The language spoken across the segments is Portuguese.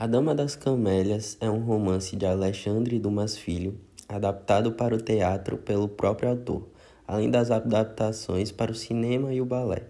A Dama das Camélias é um romance de Alexandre Dumas Filho, adaptado para o teatro pelo próprio autor, além das adaptações para o cinema e o balé.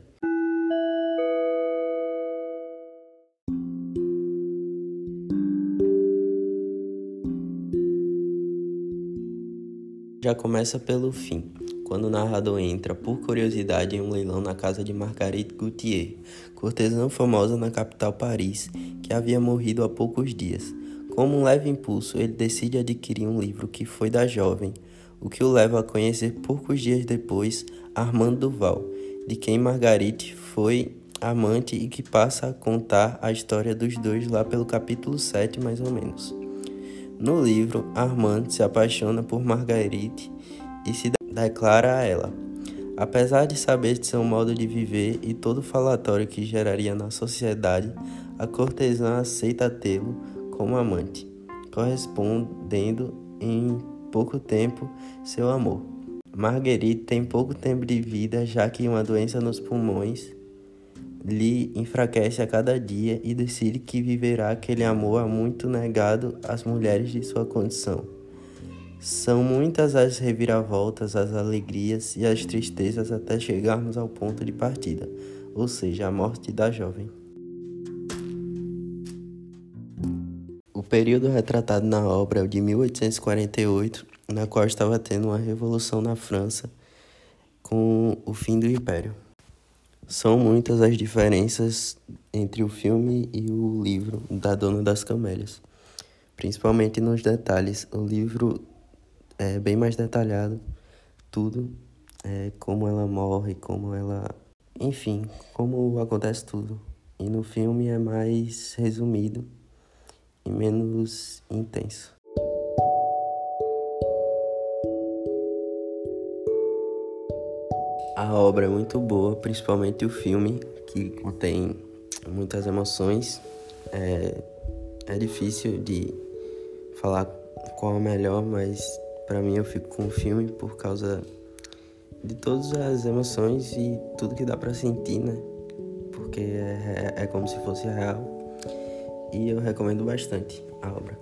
Já começa pelo fim quando o narrador entra por curiosidade em um leilão na casa de Marguerite Gauthier, cortesã famosa na capital Paris, que havia morrido há poucos dias. Como um leve impulso, ele decide adquirir um livro que foi da jovem, o que o leva a conhecer poucos dias depois Armando Duval, de quem Marguerite foi amante e que passa a contar a história dos dois lá pelo capítulo 7 mais ou menos. No livro, Armand se apaixona por Marguerite e se declara a ela. Apesar de saber de seu modo de viver e todo falatório que geraria na sociedade, a cortesã aceita tê-lo como amante, correspondendo em pouco tempo seu amor. Marguerite tem pouco tempo de vida, já que uma doença nos pulmões lhe enfraquece a cada dia e decide que viverá aquele amor há muito negado às mulheres de sua condição. São muitas as reviravoltas, as alegrias e as tristezas até chegarmos ao ponto de partida, ou seja, a morte da jovem. O período retratado na obra é o de 1848, na qual estava tendo uma revolução na França com o fim do Império. São muitas as diferenças entre o filme e o livro da Dona das Camélias, principalmente nos detalhes. O livro é bem mais detalhado tudo, é, como ela morre, como ela. Enfim, como acontece tudo. E no filme é mais resumido e menos intenso. A obra é muito boa, principalmente o filme, que contém muitas emoções. É, é difícil de falar qual é melhor, mas para mim eu fico com o filme por causa de todas as emoções e tudo que dá para sentir, né? Porque é, é, é como se fosse real. E eu recomendo bastante a obra.